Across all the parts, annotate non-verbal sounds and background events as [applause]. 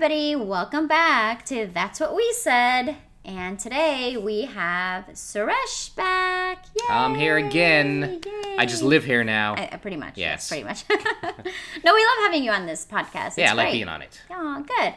everybody. Welcome back to That's What We Said. And today we have Suresh back. Yay! I'm here again. I just live here now. I, I- pretty much. Yes. pretty much. [laughs] no, we love having you on this podcast. yeah, I It's like great. being on it. Oh, good.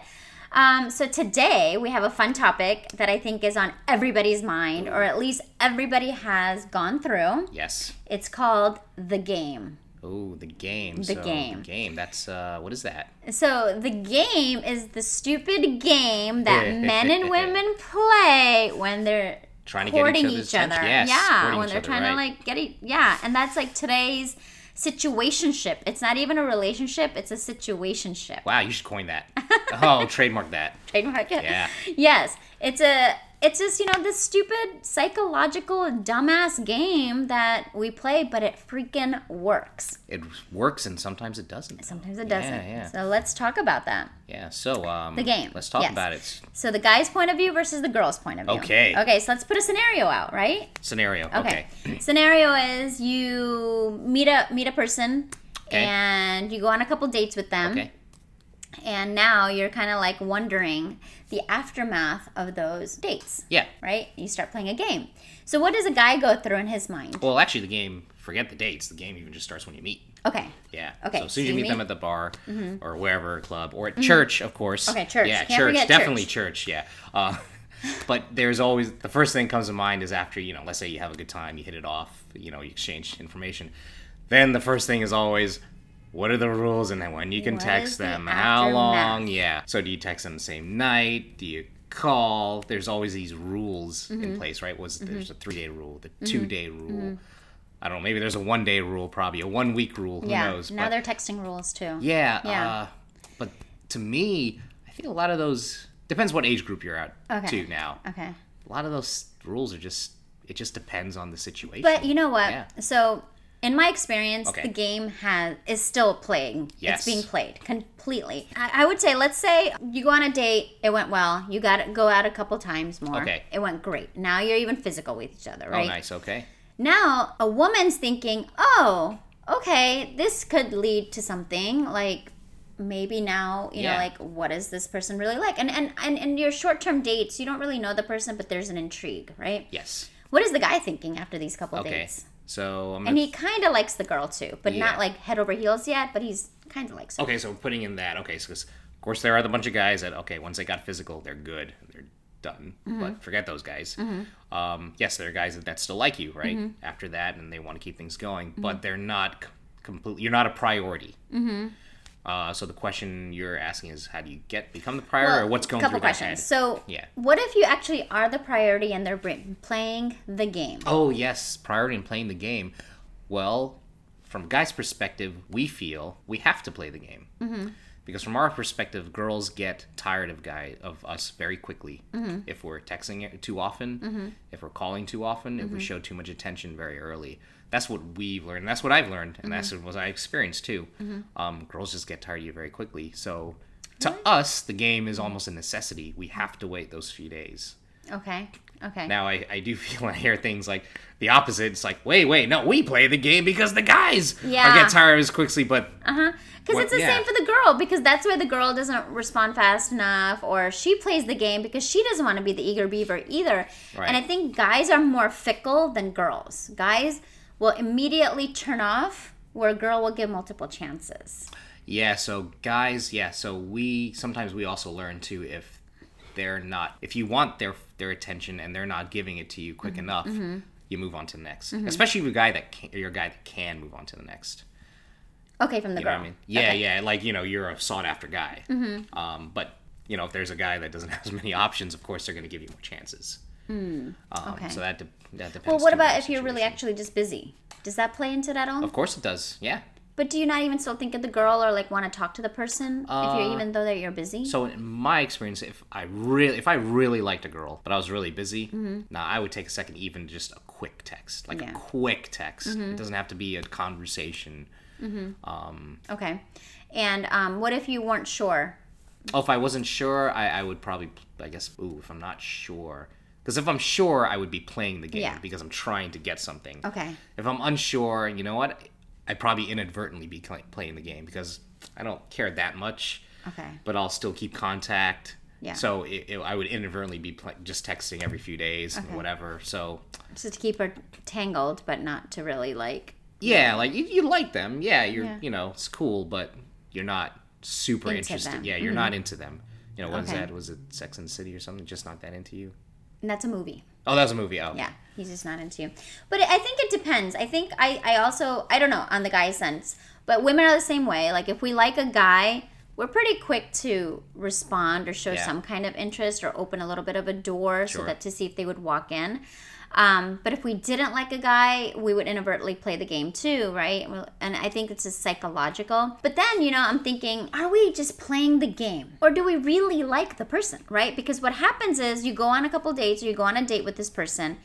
Um, so today we have a fun topic that I think is on everybody's mind, or at least everybody has gone through. Yes. It's called the game. Oh, the game. The so, game. The game. That's uh, what is that? So the game is the stupid game that [laughs] men and women play when they're Trying to get each courting each other. Yes, yeah, when they're other, trying to like get it. Yeah, and that's like today's situationship. It's not even a relationship; it's a situationship. Wow, you should coin that. [laughs] oh, trademark that. Trademark it. Yeah. Yes, it's a. It's just you know this stupid psychological dumbass game that we play, but it freaking works. It works and sometimes it doesn't. Sometimes it doesn't. yeah. So let's talk about that. Yeah. So um, The game, Let's talk yes. about it. So the guy's point of view versus the girl's point of view. Okay. Okay, so let's put a scenario out, right? Scenario. Okay. Okay. [clears throat] scenario is you meet a meet a person Okay. and you go on a couple dates with them. Okay. And now you're kind of like wondering the aftermath of those dates, Yeah. right? You start playing a game. So what does a guy go through in his mind? Well, actually, the game. Forget the dates. The game even just starts when you meet. Okay. Yeah. Okay, So as soon as you meet meet- them at the bar or wherever club or at church, of course. Okay, church. Yeah, Can't church. Definitely church. Yeah. Uh, [laughs] but there's always the first thing comes to mind is after you know, let's say you have a good time, you hit it off, you know, you exchange information. Then the first thing is always. What are the rules and then when you can What text the them? How aftermath? long? Yeah. So do you text them the same night? Do you call? There's always these rules Mm-hmm. in place, right? Was there's a three day rule, the two day rule. I don't know. Maybe there's a one day rule, probably a one week rule. Who yeah. knows? Now But- they're texting rules too. yeah. Yeah. Uh, but to me, I think a lot of those depends what age group you're at Okay. to now. Okay. A lot of those rules are just it just depends on the situation. But you know what? Yeah. So in my experience, Okay. the game has is still playing. Yes. It's being played completely. I, I would say, let's say you go on a date, it went well. You got to go out a couple times more. Okay. It went great. Now you're even physical with each other, oh, right? oh, nice. Okay. Now a woman's thinking, oh, okay, this could lead to something like. Maybe now you know, like what is this person really like? And and and in your short term dates, you don't really know the person, but there's an intrigue, right? Yes. What is the guy thinking after these couple Okay. dates? So I'm And he kind of likes the girl too, but Yeah. not like head over heels yet. But he's kind of likes her. okay. So putting in that. Okay. So of course there are the bunch of guys that okay once they got physical they're good they're done. Mm-hmm. But forget those guys. Um, yes, there are guys that, that still like you right Mm-hmm. after that and they want to keep things going, but they're not c- completely. You're not a priority. Uh, so the question you're asking is how do you get become the priority or what's going couple through their questions. head? So, Yeah. what if you actually are the priority and they're playing the game? Oh yes, priority and playing the game. Well, from guy's perspective, we feel we have to play the game mm-hmm. Because from our perspective, girls get tired of guy of us very quickly Mm-hmm. if we're texting too often, if we're calling too often, if we show too much attention very early. That's what we've learned. That's what I've learned, and that's Mm-hmm. what I experienced too. Um, girls just get tired of you very quickly. So. To us, the game is almost a necessity. We have to wait those few days. Okay. Okay. Now I, I do [laughs] feel I hear things like the opposite. It's like, wait, wait, no, we play the game because the guys Yeah. are get tired as quickly. But Uh huh. Because it's the yeah. same for the girl. Because that's why the girl doesn't respond fast enough, or she plays the game because she doesn't want to be the eager beaver either. Right. And I think guys are more fickle than girls. Guys will immediately turn off, where a girl will give multiple chances. yeah, so guys, yeah, so we sometimes we also learn too if they're not if you want their their attention and they're not giving it to you quick enough, you move on to the next. Especially if you're a guy that can, you're guy that can move on to the next. Okay, from the You girl. I mean? Yeah, Okay. yeah. Like you know, you're a sought after guy. Mm-hmm. Um, but you know, if there's a guy that doesn't [laughs] have as many options, of course they're going to give you more chances. Um, okay. So that de- that depends. Well, what about if you're really actually just busy? Does that play into that at all? Of course it does. Yeah. But do you not even still think of the girl or like want to talk to the person if you're even though that you're busy? Uh, So in my experience, if I really if I really liked a girl, but I was really busy, Mm-hmm. now I would take a second, even just a quick text, like Yeah. a quick text. Mm-hmm. It doesn't have to be a conversation. okay. And um, what if you weren't sure? Oh, if I wasn't sure, I, I would probably, I guess, ooh, if I'm not sure. Because if I'm sure, I would be playing the game Yeah. because I'm trying to get something. Okay. If I'm unsure, you know what? I'd probably inadvertently be playing the game because I don't care that much. Okay. but I'll still keep contact. Yeah. So it, it, I would inadvertently be just texting every few days and whatever. So Just to keep her tangled, but not to really like. yeah, like you, you like them. Yeah, you're Yeah. you know it's cool, but you're not super Into interested. them. Yeah, you're not mm-hmm. into them. You know what is Okay. that? Was it Sex and the City or something? Just not that into you. And that's a movie. Oh, that was a movie. Oh, Yeah, he's just not into you. But I think it depends. I think I, I also I don't know on the guy's sense, but women are the same way. Like if we like a guy, we're pretty quick to respond or show Yeah. some kind of interest or open a little bit of a door so that to see if they would walk in. Um, but if we didn't like a guy, we would inadvertently play the game too, right? And I think it's just psychological. But then, you know, I'm thinking, are we just playing the game? Or do we really like the person, right? Because what happens is you go on a couple dates or you go on a date with this person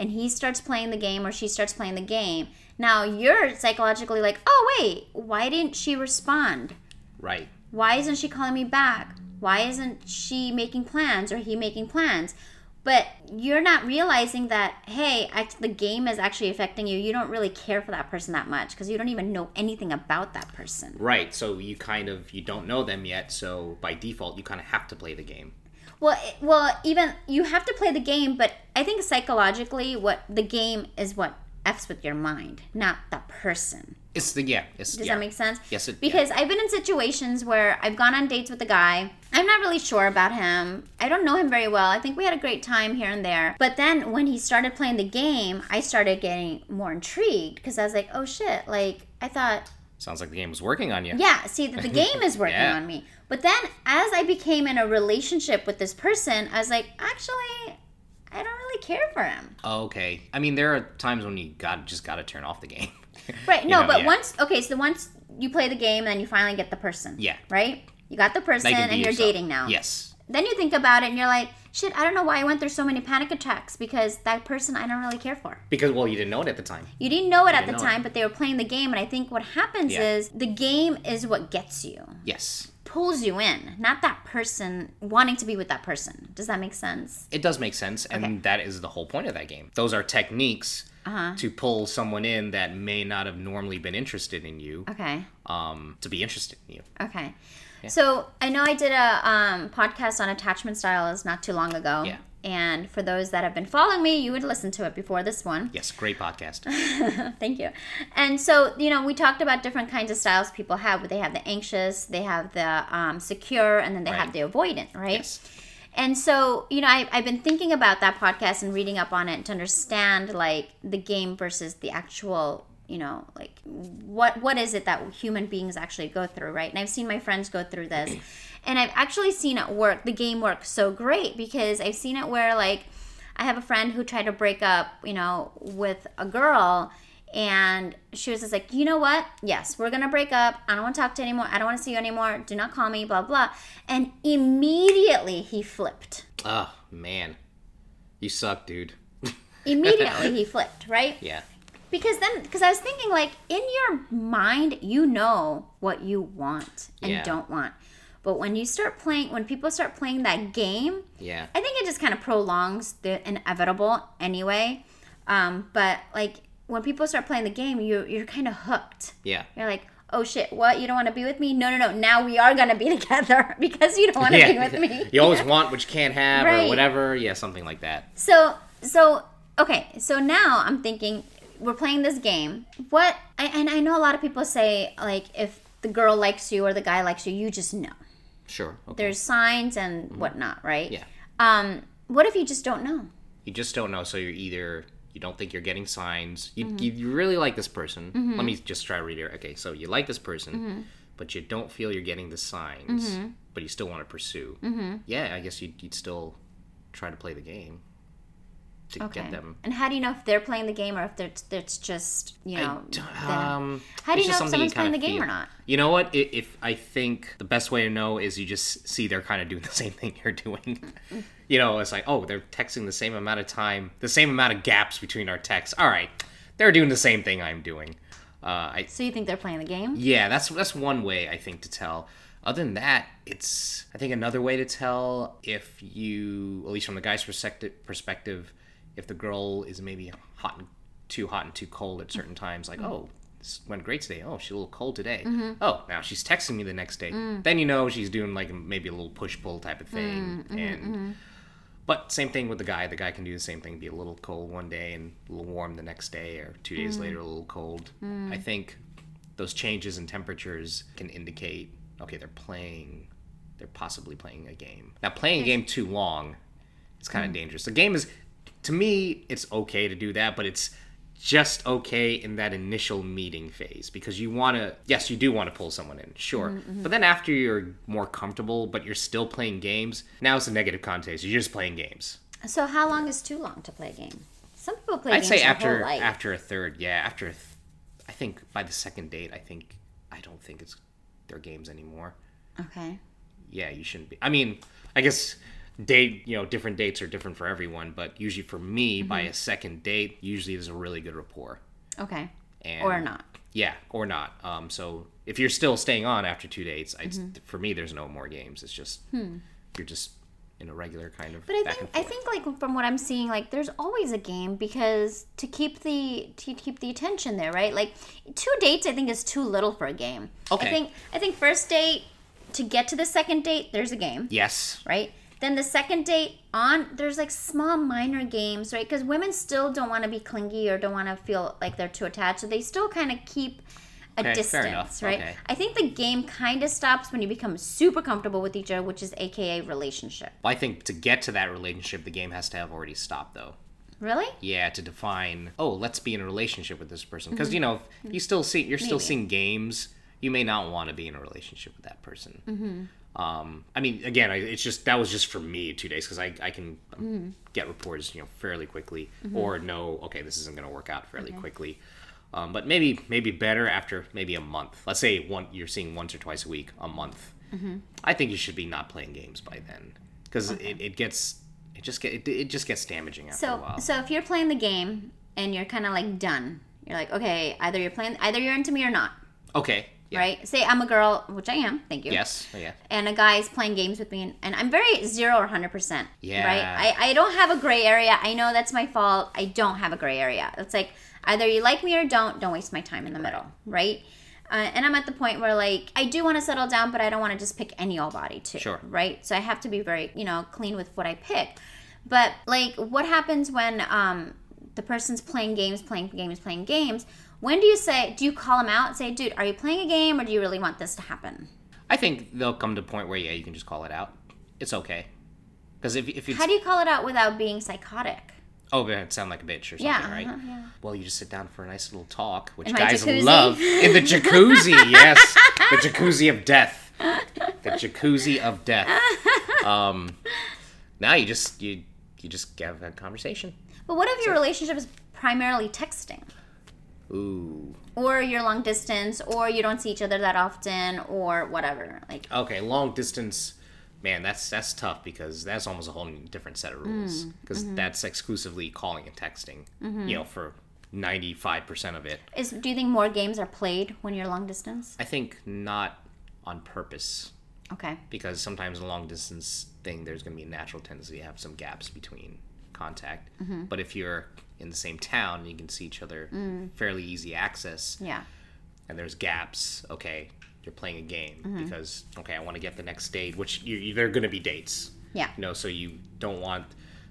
and he starts playing the game or she starts playing the game. Now you're psychologically like, oh, wait, why didn't she respond? right. Why isn't she calling me back? Why isn't she making plans or he making plans? But you're not realizing that, hey, act- the game is actually affecting you. You don't really care for that person that much because you don't even know anything about that person. Right. So you kind of you don't know them yet. So by default, you kind of have to play the game. Well, it, well, even you have to play the game, but I think psychologically, what the game is what f's with your mind, not the person. It's the yeah. It's, Does yeah. that make sense? Yes, it- yeah. Because I've been in situations where I've gone on dates with a guy. I'm not really sure about him. I don't know him very well. I think we had a great time here and there. But then when he started playing the game, I started getting more intrigued because I was like, oh shit. Like, I thought, Sounds like the game was working on you. yeah, see, that the [laughs] game is working Yeah. on me. But then as I became in a relationship with this person, I was like, actually, I don't really care for him. Okay. I mean, there are times when you got just got to turn off the game. [laughs] Right. No, know, but yeah. once okay, so once you play the game and then you finally get the person. Yeah. Right? You got the person Now you can and you're dating now. Yes. Then you think about it and you're like, shit, I don't know why I went through so many panic attacks because that person I don't really care for. Because well, you didn't know it at the time. You didn't know it at the didn't it. time, but they were playing the game and I think what happens Yeah. is the game is what gets you. Yes. Pulls you in, not that person wanting to be with that person. Does that make sense? It does make sense, and Okay. that is the whole point of that game. Those are techniques Uh-huh. to pull someone in that may not have normally been interested in you, Okay. um, to be interested in you. Okay. So I know I did a um, podcast on attachment styles not too long ago. Yeah. And for those that have been following me, you would listen to it before this one. Yes, great podcast. [laughs] Thank you. And so, you know, we talked about different kinds of styles people have. They have the anxious, they have the um, secure, and then they have the avoidant, right? yes. And so, you know, I, I've been thinking about that podcast and reading up on it to understand like the game versus the actual, you know, like what what is it that human beings actually go through, right? And I've seen my friends go through this, [clears throat] and I've actually seen it work. The game works so great because I've seen it where like I have a friend who tried to break up, you know, with a girl. And she was just like, you know what? Yes, we're gonna break up. I don't want to talk to you anymore. I don't want to see you anymore. Do not call me. Blah blah. And immediately he flipped. Oh man, you suck, dude. [laughs] Immediately he flipped, right? Yeah. Because then, because I was thinking, like, in your mind, you know what you want and Yeah. don't want. But when you start playing, when people start playing that game, Yeah. I think it just kind of prolongs the inevitable anyway. Um, but like when people start playing the game, you you're kind of hooked. Yeah. You're like, oh shit, what? You don't want to be with me? No, no, no. Now we are gonna be [laughs] together because you don't want to yeah. be with me. [laughs] you always want what you can't have Right. or whatever. Yeah, something like that. So, so okay. So now I'm thinking we're playing this game. What? I, and I know a lot of people say like if the girl likes you or the guy likes you, you just know. Sure. Okay. There's signs and whatnot, right? Yeah. Um, what if you just don't know? you just don't know. So you're either you don't think you're getting signs. You, Mm-hmm. you, you really like this person. Let me just try to read it. Okay, so you like this person, Mm-hmm. but you don't feel you're getting the signs, but you still want to pursue. Mm-hmm. Yeah, I guess you'd, you'd still try to play the game to Okay. get them. And how do you know if they're playing the game or if it's it's just you know? um, how do you know if someone's playing the game or not? You know what? I- If I think the best way to know is you just see they're kind of doing [laughs] the same thing you're doing. you know, it's like, oh, they're texting the same amount of time, the same amount of gaps between our texts. All right, they're doing the same thing I'm doing. Uh, I So you think they're playing the game? yeah, that's that's one way I think to tell. Other than that, it's I think another way to tell if you, at least from the guy's perspective, if the girl is maybe hot and too hot and too cold at certain times. Like, oh, this went great today. Oh, she's a little cold today. Mm-hmm. Oh, now she's texting me the next day. Mm. Then you know she's doing like maybe a little push pull type of thing. Mm-hmm, and but same thing with the guy. The guy can do the same thing. Be a little cold one day and a little warm the next day, or two days Mm. later a little cold. I think those changes in temperatures can indicate okay they're playing, they're possibly playing a game. Now playing a game too long, it's kind of dangerous. The game is, to me, it's okay to do that, but it's just okay in that initial meeting phase because you want to yes you do want to pull someone in sure. Mm-hmm, mm-hmm. But then after you're more comfortable but you're still playing games now it's a negative context you're just playing games. So how long is too long to play a game? Some people play i'd say after after a third yeah after a th- i think by the second date i think i don't think it's their games anymore. Okay. yeah you shouldn't be i mean i guess date you know different dates are different for everyone but usually for me by Mm-hmm. a second date usually there's a really good rapport Okay. and Or not. Yeah, or not. Um, so if you're still staying on after two dates, I for me, there's no more games. It's just you're just in a regular kind of. Hmm. But I think I think like from what I'm seeing, like there's always a game because to keep the to keep the attention there, right? Like two dates, I think is too little for a game. Okay. I think I think first date to get to the second date, there's a game, yes, right? Then the second date on, there's like small minor games, right? Because women still don't want to be clingy or don't want to feel like they're too attached, so they still kind of keep a Okay, fair distance, enough. right? Okay. I think the game kind of stops when you become super comfortable with each other, which is AKA relationship. Well, I think to get to that relationship, the game has to have already stopped, though. Really? Yeah, to define. Oh, let's be in a relationship with this person, because you know if you still see you're still seeing games. You may not want to be in a relationship with that person. Mm-hmm. Um, I mean, again, I, it's just that was just for me two days because I, I can um, get reports you know fairly quickly or know okay this isn't going to work out fairly quickly. Um, but maybe maybe better after maybe a month. Let's say one you're seeing once or twice a week, a month. I think you should be not playing games by then because it, it gets it just get it, it just gets damaging after a So, while. so if you're playing the game and you're kind of like done, you're like, okay, either you're playing, either you're into me or not, okay. Yeah. right? Say I'm a girl, which I am, thank you. Yes. Oh, yeah. And a guy's playing games with me, and, and I'm very zero or hundred percent. Yeah. Right. I, I don't have a gray area. I know that's my fault. I don't have a gray area. It's like either you like me or don't. Don't waste my time in the middle. Right. Uh, and I'm at the point where like I do want to settle down, but I don't want to just pick any old body too. Sure. Right. So I have to be very you know clean with what I pick. But like, what happens when um the person's playing games, playing games, playing games? When do you say? Do you call them out and say, "Dude, are you playing a game, or do you really want this to happen?" I think they'll come to a point where yeah, you can just call it out. It's okay. Because if if it's How do you call it out without being psychotic? oh, but it sound like a bitch or something, Yeah, right? uh-huh, yeah. Well, you just sit down for a nice little talk, which In guys love in the jacuzzi. [laughs] yes, the jacuzzi of death. The jacuzzi of death. Um, now you just you you just have a conversation. But what if your relationship is primarily texting? Ooh. Or you're long distance, or you don't see each other that often, or whatever. Like, Okay, long distance. Man, that's that's tough because that's almost a whole different set of rules Mm, because mm-hmm. that's exclusively calling and texting. You know, for ninety five percent of it. is do you think more games are played when you're long distance? I think not on purpose Okay. because sometimes a long distance thing there's going to be a natural tendency to have some gaps between contact. Mm-hmm. But if you're in the same town, you can see each other Mm. fairly easy access, Yeah. and there's gaps. Okay, you're playing a game Mm-hmm. because okay, I want to get the next date, which you, you, they're going to be dates. Yeah. You know, so you don't want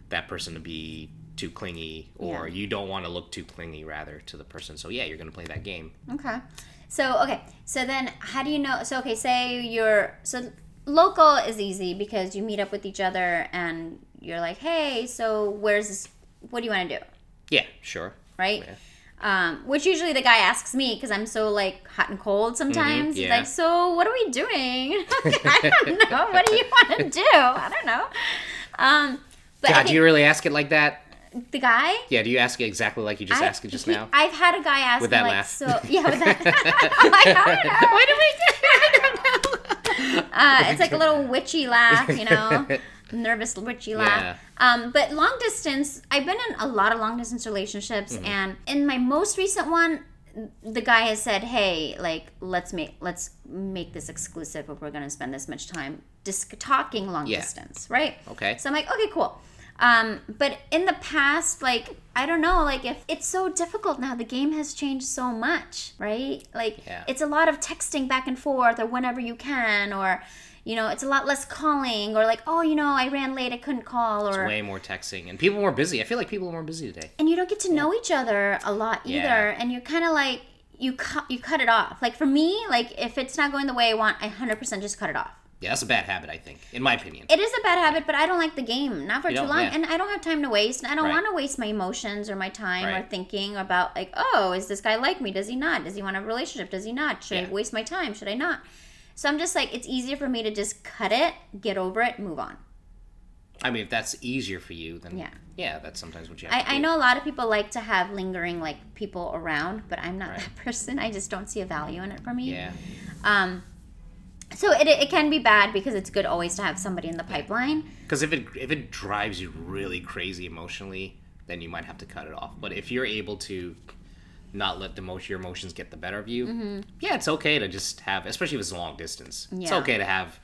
that person to be too clingy, or Yeah. you don't want to look too clingy rather to the person. So yeah, you're going to play that game. Okay. So okay. So then, how do you know? So okay, say you're so local is easy because you meet up with each other and you're like, hey, so where's this? What do you want to do? Yeah, sure. Right. Yeah. Um, which usually the guy asks me because I'm so like hot and cold sometimes. He's yeah. like, "So what are we doing?" [laughs] I don't [laughs] know. What do you want to do? I don't know. Um, but God, do you really ask it like that? the guy. Yeah, do you ask it exactly like you just I- asked it just he- now? I've had a guy ask With me that like, so yeah, with that. [laughs] I'm like, I don't know. What do we do? I don't know. Uh, it's like a little witchy laugh, you know, nervous witchy laugh. Um, but long distance, I've been in a lot of long distance relationships, Mm-hmm. and in my most recent one, the guy has said, "Hey, like, let's make let's make this exclusive if we're gonna spend this much time just talking long Yeah. distance, right?" Okay. So I'm like, okay, cool. Um, but in the past, like I don't know, like if it's so difficult now, the game has changed so much, right? Like Yeah. it's a lot of texting back and forth or whenever you can, or you know, it's a lot less calling or like, oh, you know, I ran late, I couldn't call, or Way more texting, and people more busy. I feel like people are more busy today. and you don't get to know each other a lot either, Yeah. and you're kind of like you cut you cut it off. Like for me, like if it's not going the way I want, I hundred percent just cut it off. Yeah, that's a bad habit, I think, in my opinion. It is a bad habit, but I don't like the game. Not for You too long. yeah. And I don't have time to waste. And I don't Right. want to waste my emotions or my time or thinking about, like, oh, is this guy like me? Does he not? Does he want a relationship? Does he not? Should I waste my time? Should I not? So I'm just like, it's easier for me to just cut it, get over it, move on. I mean, if that's easier for you, then Yeah. yeah, that's sometimes what you have to I, I know a lot of people like to have lingering, like, people around, but I'm not Right. that [laughs] person. I just don't see a value in it for me. Yeah, Um, so it, it can be bad because it's good always to have somebody in the pipeline. because if it if it drives you really crazy emotionally, then you might have to cut it off. But if you're able to not let the most, your emotions get the better of you, yeah, it's okay to just have, especially if it's a long distance. It's Mm-hmm. Yeah. Mm-hmm. okay to have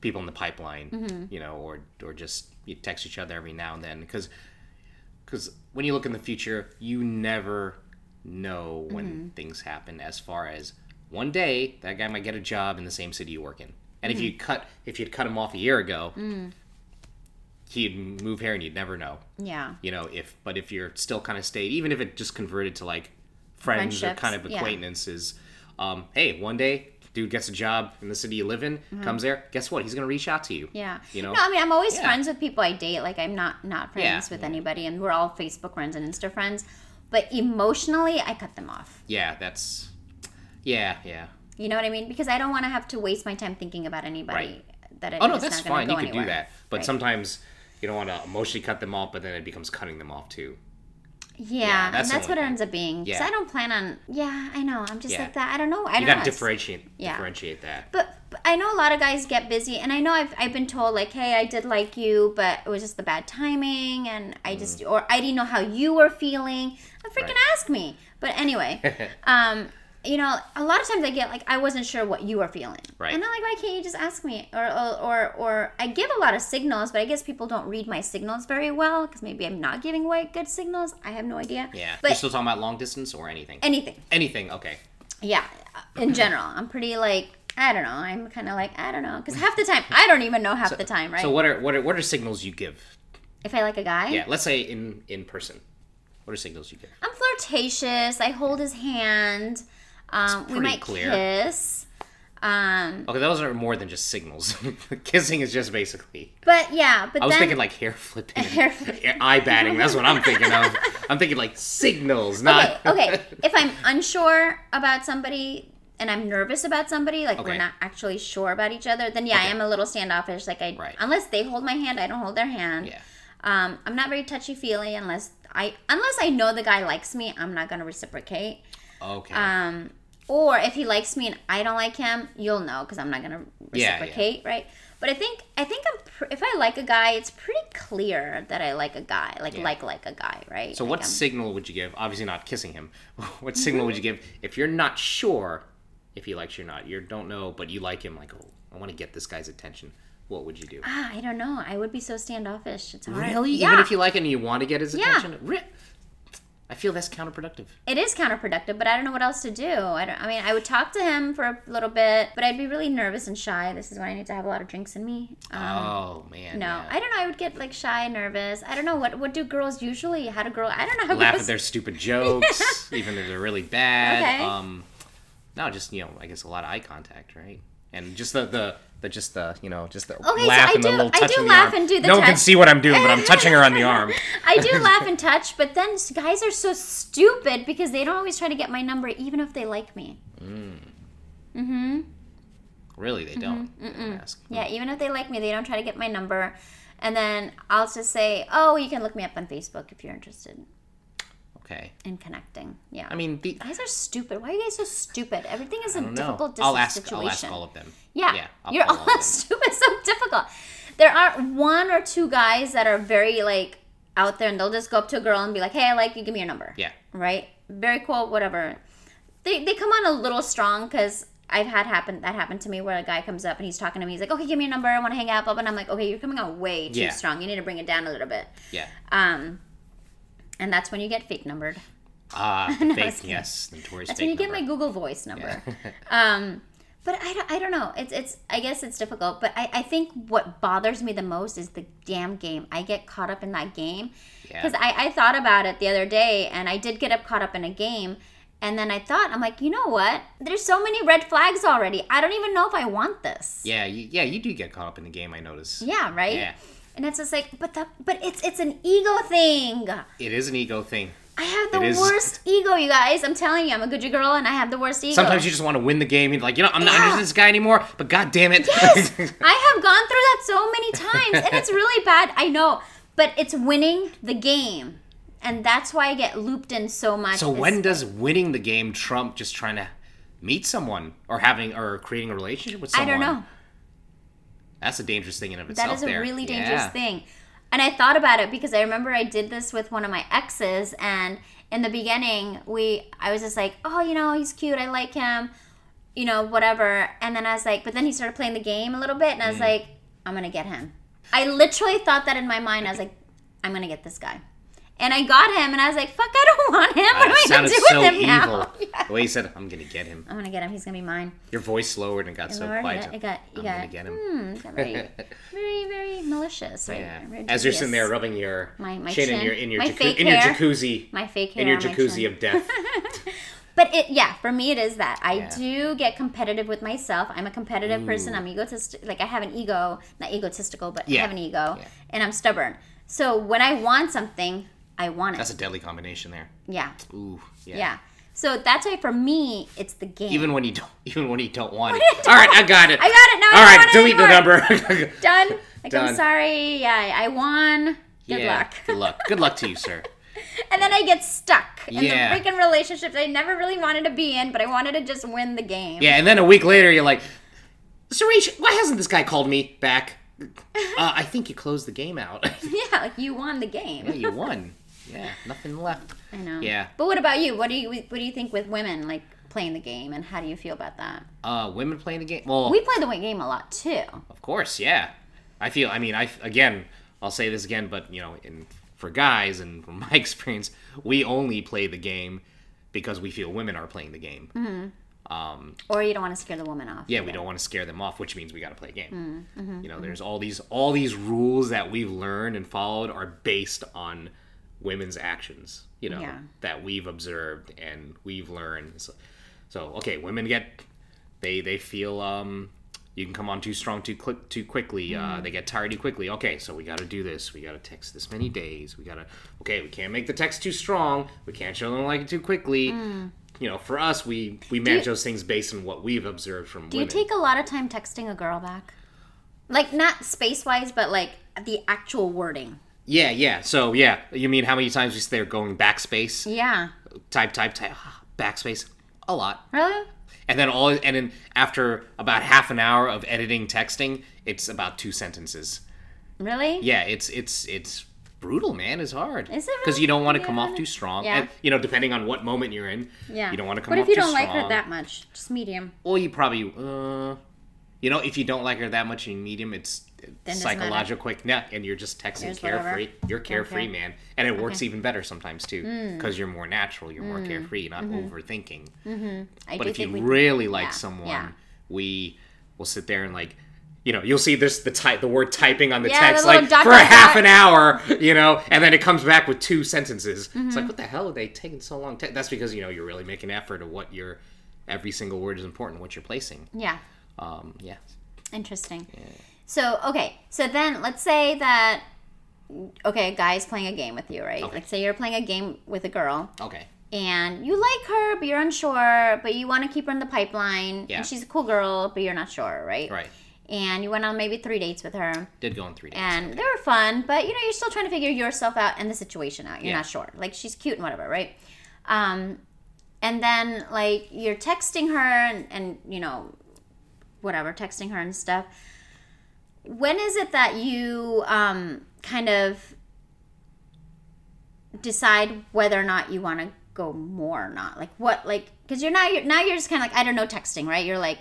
people in the pipeline, you know, or or just you text each other every now and then because because when you look in the future, you never know when Mm-hmm. things happen. As far as one day, that guy might get a job in the same city you work in, and if Mm-hmm. you cut if you'd cut him off a year ago, Mm. he'd move here and you'd never know. Yeah. You know, if but if you're still kind of stayed, even if it just converted to like friends or kind of yeah. acquaintances, um, hey, one day dude gets a job in the city you live in, comes there, guess what? He's gonna reach out to you. Mm-hmm. Yeah. You know? No, I mean I'm always Yeah. friends with people I date. Like I'm not not friends Yeah. with anybody and we're all Facebook friends and Insta friends. But emotionally I cut them off. Yeah, that's yeah, yeah. You know what I mean? Because I don't want to have to waste my time thinking about anybody Right. that I Oh no, that's fine. You go could do that, but Right. sometimes you don't want to emotionally cut them off, but then it becomes cutting them off too. Yeah, that's and that's what only it ends up being. Because Yeah. I don't plan on. Yeah, I know. I'm just Yeah. like that. I don't know. I You don't gotta It's- differentiate yeah. differentiate that. But, but I know a lot of guys get busy, and I know I've, I've been told like, hey, I did like you, but it was just the bad timing, and I just or I didn't know how you were feeling. Uh, freaking. Right. ask me. But anyway, [laughs] um, you know, a lot of times I get like I wasn't sure what you were feeling, Right. And I'm like, why can't you just ask me? Or or or, I give a lot of signals, but I guess people don't read my signals very well because maybe I'm not giving away good signals. I have no idea. Yeah. but You're still talking about long distance or anything? anything. anything. Okay. Yeah, in general, I'm pretty like I don't know. I'm kind of like I don't know because half the time I don't even know half the time, right? So what are what are what are signals you give? if I like a guy, Yeah, let's say in in person. What are signals you give? I'm flirtatious. I hold his hand. Um, we might clear. kiss. Um, Okay, those are more than just signals. [laughs] Kissing is just basically. but yeah, but I was then thinking like hair flipping, [laughs] Hair flipping. [laughs] eye batting. That's what I'm thinking of. I'm thinking like signals, not. okay, okay. If I'm unsure about somebody and I'm nervous about somebody, like we're not actually sure about each other, then yeah, I am a little standoffish. Like I, Right. unless they hold my hand, I don't hold their hand. yeah. Um, I'm not very touchy feely unless I unless I know the guy likes me. I'm not gonna reciprocate. Okay. Um, or if he likes me and I don't like him, you'll know because I'm not gonna Yeah, yeah. reciprocate, right? But I think I think I'm pr- if I like a guy, it's pretty clear that I like a guy, like Yeah. like like a guy, right? so Like, what I'm- signal would you give? Obviously not kissing him. [laughs] What signal would you give if you're not sure if he likes you or not? You don't know, but you like him. Like, oh, I want to get this guy's attention. What would you do? Ah, I don't know. I would be so standoffish. It's hard. Really? Yeah. Even if you like him and you want to get his Yeah. attention? I feel that's counterproductive. it is counterproductive, but I don't know what else to do. I don't. I mean, I would talk to him for a little bit, but I'd be really nervous and shy. This is when I need to have a lot of drinks in me. Um, oh man. no, yeah. I don't know. I would get like shy and nervous. I don't know what what do girls usually? How do girl? I don't know how to laugh girls. at their stupid jokes, [laughs] even if they're really bad. Okay. Um, no, just you know, I guess a lot of eye contact, right? And just the the, the just the you know just the so laugh I and the do- little I touch do of the laugh and do the no one can see what I'm doing, but I'm touching her on the arm. [laughs] I do [laughs] laugh and touch, but then guys are so stupid because they don't always try to get my number, even if they like me. Mm-hmm. Really, they don't. They don't ask. Yeah, even if they like me, they don't try to get my number. And then I'll just say, "Oh, you can look me up on Facebook if you're interested Okay. in connecting." Yeah. I mean, the, guys are stupid. Why are you guys so stupid? Everything is a difficult I'll ask. situation. I'll ask all of them. Yeah, Yeah. I'll you're all [laughs] stupid. So difficult. There aren't one or two guys that are very like out there, and they'll just go up to a girl and be like, "Hey, I like you. Give me your number." Yeah. Right. Very cool. Whatever. They they come on a little strong because I've had happen that happened to me where a guy comes up and he's talking to me. He's like, "Okay, give me your number. I want to hang out." Blah. And I'm like, "Okay, you're coming out way too Yeah. strong. You need to bring it down a little bit." Yeah. Um, and that's when you get fake numbered. Ah, [laughs] No, fake. Yes, notorious That's when you get my Google Voice number. [laughs] um, but I don't, I don't know. It's it's I guess it's difficult. But I, I think what bothers me the most is the damn game. I get caught up in that game Yeah. because I, I thought about it the other day and I did get up caught up in a game. And then I thought, I'm like, you know what? There's so many red flags already. I don't even know if I want this. Yeah, you, yeah, you do get caught up in the game. I notice. Yeah, right. Yeah. And it's just like, but the, but it's it's an ego thing. It is an ego thing. I have the worst ego, you guys. I'm telling you, I'm a good girl, and I have the worst ego. Sometimes you just want to win the game. You're like, you know, I'm not Yeah. into this guy anymore. But god damn it. Yes, [laughs] I have gone through that so many times, and it's really bad. I know, but it's winning the game, and that's why I get looped in so much. so when does winning the game trump just trying to meet someone or having or creating a relationship with someone? I don't know. That's a dangerous thing in of itself. That is a there. really dangerous Yeah. thing. And I thought about it because I remember I did this with one of my exes and in the beginning we I was just like, "Oh, you know, he's cute. I like him." You know, whatever. And then I was like, but then he started playing the game a little bit and I was Mm. like, "I'm going to get him." I literally thought that in my mind. I was like, "I'm going to get this guy." And I got him and I was like, "Fuck, I don't want him. What am I gonna do so with him evil. now?" [laughs] Yeah. The way you said, "I'm gonna get him," I'm going to get him. He's going to be mine. your voice lowered and got so quiet. it got, it I'm got, gonna get him. Hmm, got very, [laughs] very, very malicious. Right Yeah. there, As you're sitting there rubbing your My- my chin in your in your My jacu- in your jacuzzi my fake hair in your jacuzzi of death. [laughs] But it, yeah, for me it is that I Yeah. do get competitive with myself. I'm a competitive person. I'm egotistic. Like I have an ego, not egotistical, but I have an ego, Yeah. and I'm stubborn. So when I want something, I want it. That's a deadly combination there. yeah, Ooh, yeah. yeah. So that's why for me it's the game. Even when you don't, [laughs] even when you don't want it. Don't- All right, I got it. I got it now. All right, delete the number. [laughs] done. Like I'm sorry. Yeah, I won. Good yeah. luck. Good luck. Good luck to you, sir. [laughs] And then I get stuck in Yeah. the freaking relationships I never really wanted to be in, but I wanted to just win the game. Yeah, and then a week later, you're like, Suresh, why hasn't this guy called me back? Uh, I think you closed the game out. Yeah, like you won the game. yeah, you won. Yeah, nothing left. I know. Yeah. But what about you? What do you what do you think with women like playing the game, and how do you feel about that? Uh, women playing the game. Well, We play the game a lot too. Of course, yeah. I feel. I mean, I again. I'll say this again, but you know, in for guys and from [laughs] my experience, we only play the game because we feel women are playing the game. Um, Or you don't want to scare the woman off. yeah, we don't want to scare them off, which means we got to play a game. you know, there's all these all these rules that we've learned and followed are based on women's actions. You know, Yeah. that we've observed and we've learned. So, so okay, women get they they feel um you can come on too strong too quick too quickly uh, they get tired too quickly okay so we got to do this we got to text this many days we got to okay we can't make the text too strong we can't show them like it too quickly you know for us we we manage those things based on what we've observed from Do you take a lot of time texting a girl back? Like not space wise, but like the actual wording. Yeah yeah so yeah you mean how many times we sit there going backspace Yeah. type type type [sighs] backspace a lot Really? and then all and then after about half an hour of editing texting it's about two sentences Really? yeah it's it's it's brutal man it's hard Is it because really? you don't want to come off too strong Yeah. and you know depending on what moment you're in Yeah. you don't want to come What off if you don't like her that much? Just medium. well you probably uh you know if you don't like her that much in medium it's Then doesn't matter. Psychological quick yeah and you're just texting Here's whatever. carefree you're carefree Okay. man and it works Okay. even better sometimes too Mm. because you're more natural you're more carefree not overthinking I but if you really like yeah, someone, yeah. we will sit there and like, you know, you'll see this the type the word typing on the Yeah, text the like for a half an hour, you know, and then it comes back with two sentences. It's Mm-hmm. like, what the hell are they taking so long? to That's because you know you're really making effort of what your every single word is important, what you're placing. Yeah. Um, yeah, Interesting. So okay, so then let's say that okay, a guy's playing a game with you, right? Okay. Like say you're playing a game with a girl okay, and you like her, but you're unsure, but you want to keep her in the pipeline, Yeah. and she's a cool girl, but you're not sure, right? right. And you went on maybe three dates with her, Did go on three days. and they were fun, but you know you're still trying to figure yourself out and the situation out. You're Yeah. not sure. Like she's cute and whatever, right? Um, and then like you're texting her and, and you know whatever, texting her and stuff. When is it that you um, kind of decide whether or not you want to go more or not? Like what? Like because you're now you're now you're just kind of like I don't know texting, right? You're like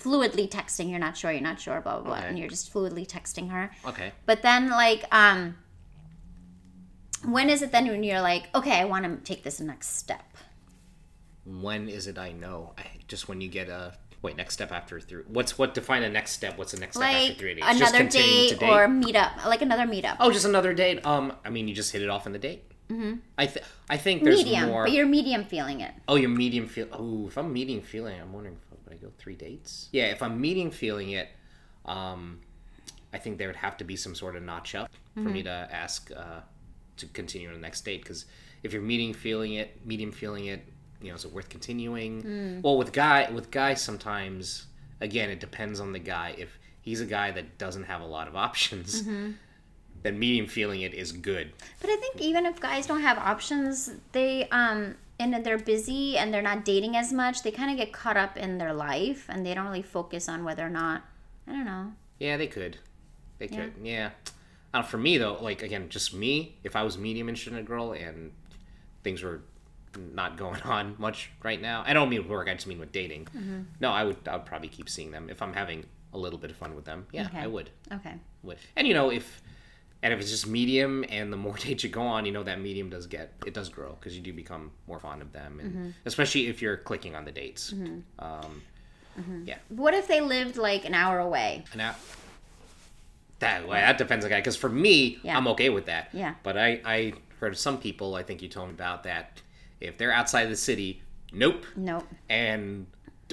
fluidly texting. You're not sure. You're not sure. Blah blah blah. Okay. And you're just fluidly texting her. Okay. But then like um, when is it then when you're like okay, I want to take this next step? When is it I know? I, just when you get a wait next step after three. What's what define a next step? What's the next step after Like three dates? Just another date, to or meetup, like another meetup. oh, just another date. Um, I mean, you just hit it off in the date. Mm-hmm. I th- I think there's medium, more. but you're medium feeling it. Oh, you're medium feel. Oh, if I'm medium feeling, I'm wondering if would I go three dates? Yeah, if I'm medium feeling it, um, I think there would have to be some sort of notch up for me to ask uh, to continue on the next date. Because if you're medium feeling it, medium feeling it, you know, is it worth continuing? Well, with guy with guys sometimes, again, it depends on the guy. If he's a guy that doesn't have a lot of options. Then medium feeling it is good. But I think even if guys don't have options, they um and they're busy and they're not dating as much, they kind of get caught up in their life and they don't really focus on whether or not I don't know. Yeah, they could. They could. Yeah. Uh, for me though, like again, just me. If I was medium interested in a girl and things were not going [laughs] on much right now, I don't mean with work. I just mean with dating. Mm-hmm. No, I would. I would probably keep seeing them if I'm having a little bit of fun with them. Yeah, Okay. I would. Okay. Would. And you know if. And if it's just medium, and the [laughs] more dates you go on, you know that medium does get it does grow because you do become more fond of them, and Mm-hmm. especially if you're clicking on the dates. Um, Yeah, What if they lived like an hour away? and that that way that depends on the guy. Because for me, Yeah. I'm okay with that. Yeah. But I I heard of some people. I think you told me about that. If they're outside of the city, nope. Nope. And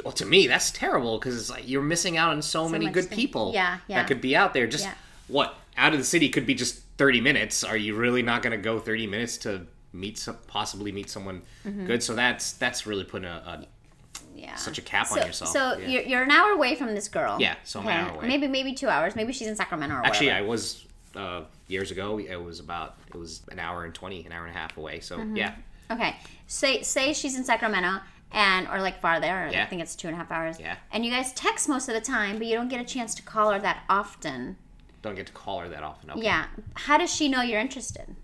well, to me, that's terrible because it's like you're missing out on so, many good thing- people. Yeah, yeah. That could be out there. Just Yeah. what out of the city could be just 30 minutes. Are you really not going to go 30 minutes to meet some possibly meet someone Mm-hmm. good? So that's that's really putting a, a Yeah. Such a cap on yourself, So yeah. you're, you're an hour away from this girl. Yeah, so I'm an hour away. Maybe maybe two hours. Maybe she's in Sacramento or Actually, I was uh, years ago. It was about it was an hour and twenty, an hour and a half away. So Mm-hmm. yeah, Okay. Say say she's in Sacramento and or like farther. Or I think it's two and a half hours. Yeah. And you guys text most of the time, but you don't get a chance to call her that often. don't get to call her that often. Okay. Yeah. How does she know you're interested?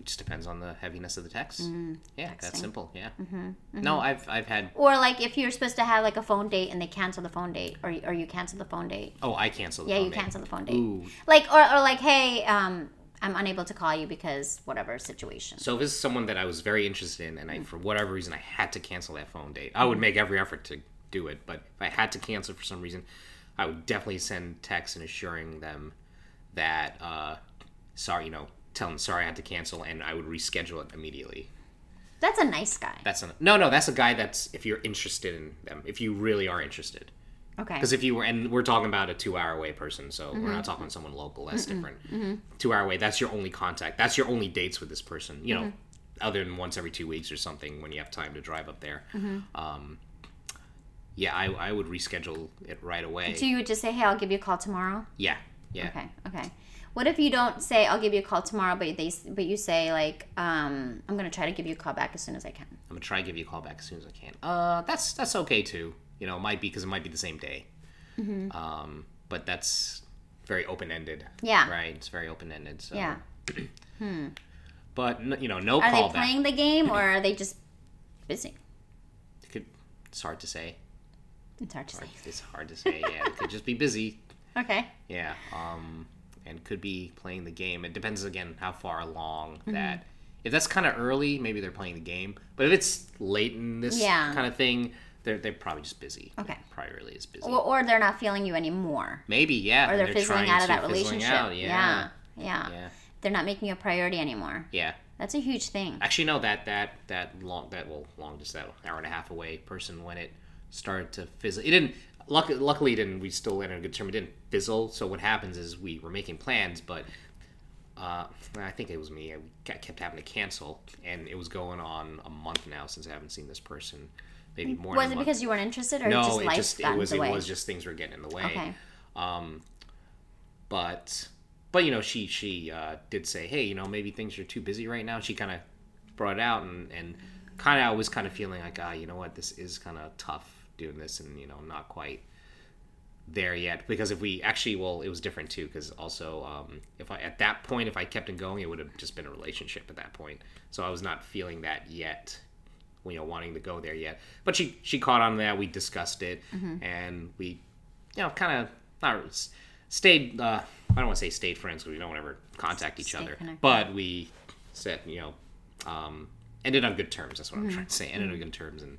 it just depends on the heaviness of the text. yeah, Mm-hmm. texting. that's simple. Yeah. No, I've I've had. Or like if you're supposed to have like a phone date and they cancel the phone date, or or you cancel the phone date. Oh, I cancel. the Yeah, you date. cancel the phone date. Ooh. Like or, or like, hey, um, I'm unable to call you because whatever situation. So if it's someone that I was very interested in, and. I for whatever reason I had to cancel that phone date, I would make every effort to do it. But if I had to cancel for some reason, I would definitely send texts and assuring them that uh, sorry, you know, tell them sorry I had to cancel, and I would reschedule it immediately. That's a nice guy. That's a, no, no. That's a guy that's if you're interested in them, if you really are interested. Okay. Because if you were, and we're talking about a two-hour away person, so we're Mm-hmm. not talking someone local. That's different. Two-hour away. That's your only contact. That's your only dates with this person. You know, Mm-hmm. other than once every two weeks or something when you have time to drive up there. Mm-hmm. Um, yeah, I, I would reschedule it right away. So you would just say, hey, I'll give you a call tomorrow. yeah, yeah. Okay. Okay. What if you don't say I'll give you a call tomorrow, but they but you say like um, I'm gonna try to give you a call back as soon as I can. I'm gonna try to give you a call back as soon as I can. Uh, that's that's okay too. You know, it might be because it might be the same day. Mm-hmm. Um, but that's very open ended. Yeah. Right. It's very open ended. So. Yeah. [clears throat] But you know, no Are they playing the game or are they just busy? It could, it's hard to say. It's hard to say. It's hard to say. Yeah, it could just be busy. [laughs] Okay. Yeah. Um, and could be playing the game. It depends again how far along Mm-hmm. that. If that's kind of early, maybe they're playing the game. But if it's late in this Yeah. kind of thing, they're they're probably just busy. Okay. Probably really is busy. Or, or they're not feeling you anymore, maybe yeah. or and they're, fizzling out of that relationship. out, Yeah. Yeah. yeah. Yeah. They're not making you a priority anymore. Yeah. That's a huge thing. Actually, no. That that that long that well long just that hour and a half away person when it started to fizzle. It didn't. Luck, luckily, it didn't. We still ended on a good term. It didn't fizzle. So what happens is we were making plans, but uh, I think it was me. I kept having to cancel, and it was going on a month now since I haven't seen this person. Maybe more. Was it because you weren't interested, or no? just it life just got it was it way? was just things were getting in the way. okay. Um, but but you know she she uh, did say, hey, you know maybe things are too busy right now. She kind of brought it out and and kind of I was kind of feeling like ah you know what this is kind of tough doing this and you know not quite there yet because if we actually well it was different too because also um, if I at that point if I kept it going it would have just been a relationship at that point so I was not feeling that yet you know wanting to go there yet. But she she caught on that. We discussed it, Mm-hmm. and we you know kind of not stayed. Uh, I don't want to say stayed friends because we don't ever contact each Stay other. connected. But we said you know um, ended on good terms. That's what Mm-hmm. I'm trying to say. Ended on good terms, and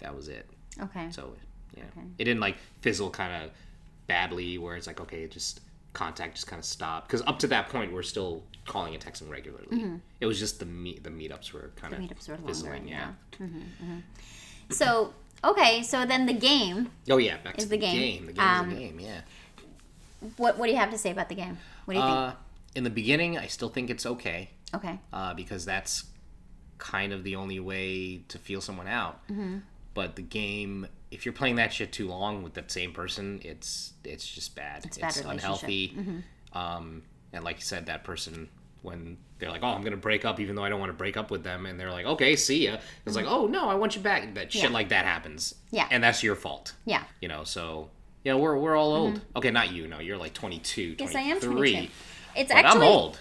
that was it. Okay. So yeah, it didn't like fizzle kind of badly where it's like okay, it just contact just kind of stopped because up to that point we're still calling and texting regularly. It was just the meet the meetups were kind of Mm-hmm. meetups were longer, fizzling. Yeah. So okay, so then the game. Oh yeah, back Is to the the game. game. The game Um, is the game. Yeah. What what do you have to say about the game? What do you Uh, in the beginning, I still think it's okay? Okay. uh, because that's kind of the only way to feel someone out. Mm-hmm. But the game, if you're playing that shit too long with that same person, it's it's just bad. It's, a bad relationship. Mm-hmm. unhealthy. Um, and like you said, that person when they're like, "Oh, I'm gonna break up," even though I don't want to break up with them, and they're like, "Okay, see ya." It's like, "Oh no, I want you back." That shit Mm-hmm. Yeah. like that happens. Yeah. And that's your fault. Yeah. You know, so you know we're we're all old. Okay, not you. No, you're like 22, Mm-hmm. Yes, I am 22. It's But actually I'm old.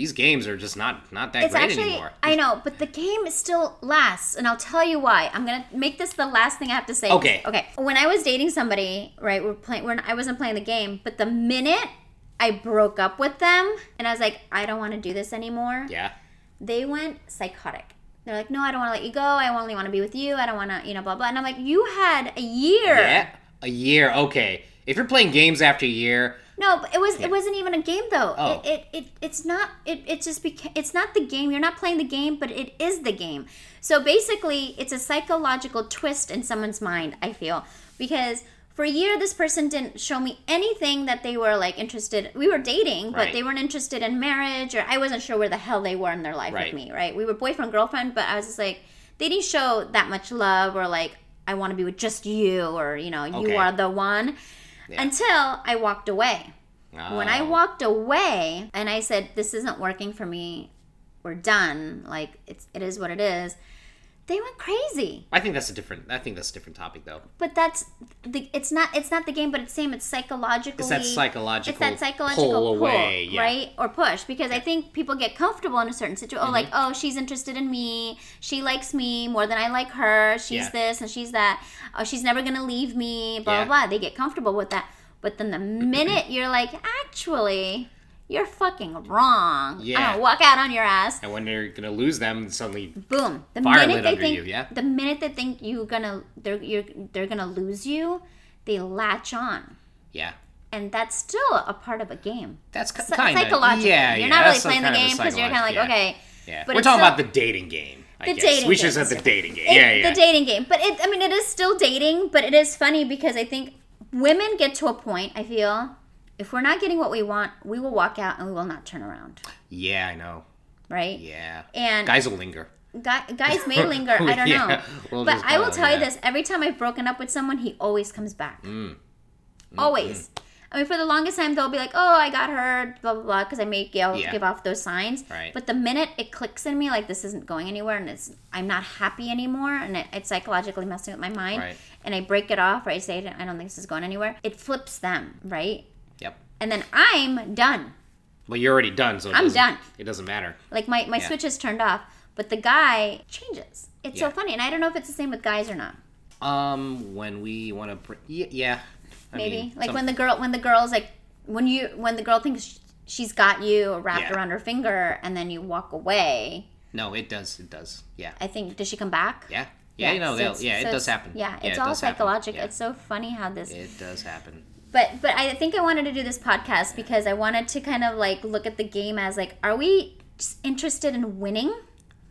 These games are just not not that It's great actually anymore. I know, but the game still lasts, and I'll tell you why. I'm gonna make this the last thing I have to say. Okay. Okay. When I was dating somebody, right, we're playing. We're, I wasn't playing the game, but the minute I broke up with them, and I was like, I don't want to do this anymore. yeah. They went psychotic. They're like, No, I don't want to let you go. I only want to be with you. I don't want to, you know, blah blah. And I'm like, You had a year. Yeah. A year. Okay. If you're playing games after a year, No, but it was it wasn't even a game though. Oh. It, it it it's not it it just became it's not the game. You're not playing the game, but it is the game. So basically, it's a psychological twist in someone's mind, I feel. Because for a year this person didn't show me anything that they were like interested. We were dating, but Right. they weren't interested in marriage or I wasn't sure where the hell they were in their life Right. with me, right? We were boyfriend girlfriend, but I was just like they didn't show that much love or like I want to be with just you or you know, you Okay. are the one Yeah. until I walked away. When I Oh. walked away and I said, "This isn't working for me. We're done. Like it's it is what it is." They went crazy. I think that's a different. I think that's a different topic though. But that's the. It's not. It's not the game, but it's same. It's psychologically. It's that psychological It's that psychological pull pull, away, yeah. right? Or push, because I think people get comfortable in a certain situation. Oh, like, Mm-hmm. oh, she's interested in me. She likes me more than I like her. She's Yeah. this and she's that. Oh, she's never gonna leave me. Blah Yeah. blah blah. They get comfortable with that. But then the [clears throat] minute you're like, actually, you're fucking wrong. Yeah. I'm Yeah. gonna walk out on your ass. And when you're gonna lose them, suddenly Boom. The Fire minute they under think you, yeah? the minute they think you're gonna they're you're they're gonna lose you, they latch on. yeah, And that's still a part of a game. that's kind of psychologically. Yeah, you're yeah, not really playing the kind of a game because you're kind of like, psychological- okay, Yeah, but we're talking about the dating game. I The guess. dating we should have the dating game. it- yeah, yeah. the dating game. But it, I mean, it is still dating, but it is funny because I think women get to a point. I feel if we're not getting what we want, we will walk out and we will not turn around, yeah, I know. right? Yeah, And guys will linger. Guy, guys may linger. I don't [laughs] Yeah, know. we'll but I will tell you this: every time I've broken up with someone, he always comes back. Mm. Always. I mean, for the longest time, they'll be like, "Oh, I got hurt," blah blah blah, because I you know, Yeah. give off those signs. Right. But the minute it clicks in me, like this isn't going anywhere, and it's I'm not happy anymore, and it, it's psychologically messing with my mind, Right. and I break it off, or I say, "I don't think this is going anywhere." It flips them, right? And then I'm done. Well, you're already done, so it I'm done. It doesn't matter. Like my, my Yeah. switch is turned off, but the guy changes. It's so funny, and I don't know if it's the same with guys or not. Um, when we want to, br- yeah, yeah. Maybe mean, like some- when the girl when the girl's like when you when the girl thinks she's got you wrapped Yeah. around her finger, and then you walk away. No, it does. It does. Yeah. I think does she come back? Yeah. Yeah. you know, so yeah, it does happen. Yeah, it's all does happen. psychological. Yeah. It's so funny how this. It does happen. But but I think I wanted to do this podcast because I wanted to kind of like look at the game as like, are we just interested in winning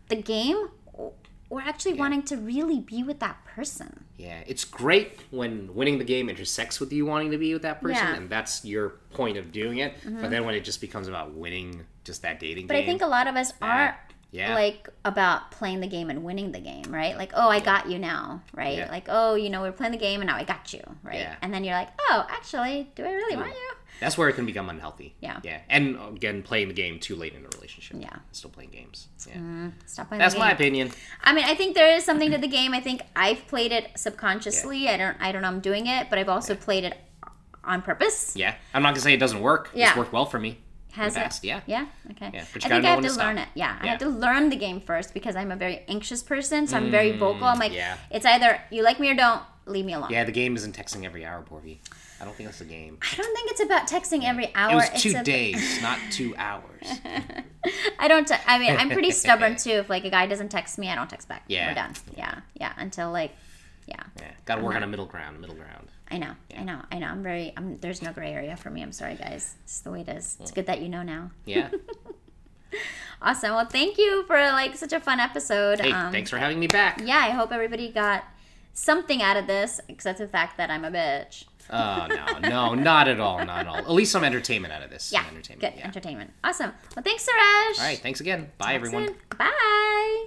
the game, or actually wanting to really be with that person? Yeah, it's great when winning the game intersects with you wanting to be with that person, Yeah. Mm-hmm. and that's your point of doing it. But then when it just becomes about winning just that dating But game, I think a lot of us are yeah. like about playing the game and winning the game, right? Like, oh, I got you now, right? Yeah. Like, oh, you know, we're playing the game and now I got you, right? Yeah. And then you're like, oh, actually, do I really want you? that's where it can become unhealthy. Yeah. yeah, and again, playing the game too late in a relationship. Yeah. still playing games. Yeah, mm-hmm. Stop playing that's my opinion. I mean, I think there is something to the game. I think I've played it subconsciously. I don't, I don't know, I'm doing it, but I've also played it on purpose. Yeah, I'm not gonna say it doesn't work. Yeah. It's worked well for me. Has it? past. Yeah. Yeah. Okay. Yeah, I think I have to to stop. learn it. Yeah, I have to learn the game first because I'm a very anxious person. So I'm very vocal. I'm like, Mm, yeah. it's either you like me or don't. Leave me alone. Yeah, the game isn't texting every hour, Porvy. I don't think that's the game. I don't think it's about texting every hour. It was It's two a- days, [laughs] not two hours. I don't. Te- I mean, I'm pretty [laughs] stubborn too. If like a guy doesn't text me, I don't text back. Yeah. We're done. Yeah. Yeah. Until like, yeah. Yeah, gotta work on a middle ground. Middle ground. I know. I know. I know. I'm very. I'm. There's no gray area for me. I'm sorry, guys. It's the way it is. It's good that you know now. Yeah. [laughs] Awesome. Well, thank you for like such a fun episode. Hey, um, thanks for having me back. Yeah, I hope everybody got something out of this, except the fact that I'm a bitch. Oh no, no, not at all, not at all. At least some entertainment out of this. Yeah. some entertainment. Good Yeah. entertainment. Awesome. Well, thanks, Suresh. All right, thanks again. Bye, Talk everyone. soon. Bye.